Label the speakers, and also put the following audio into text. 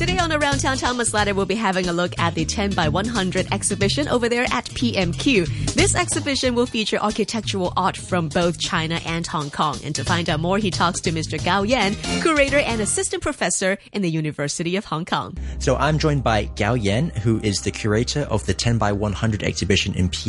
Speaker 1: Today on Around Town, Thomas Ladder will be having a look at the 10 by 100 exhibition over there at PMQ. This exhibition will feature architectural art from both China and Hong Kong. And to find out more, he talks to Mr. Gao Yan, curator and assistant professor in the University of Hong Kong.
Speaker 2: So I'm joined by Gao Yan, who is the curator of the 10 by 100 exhibition in PMQ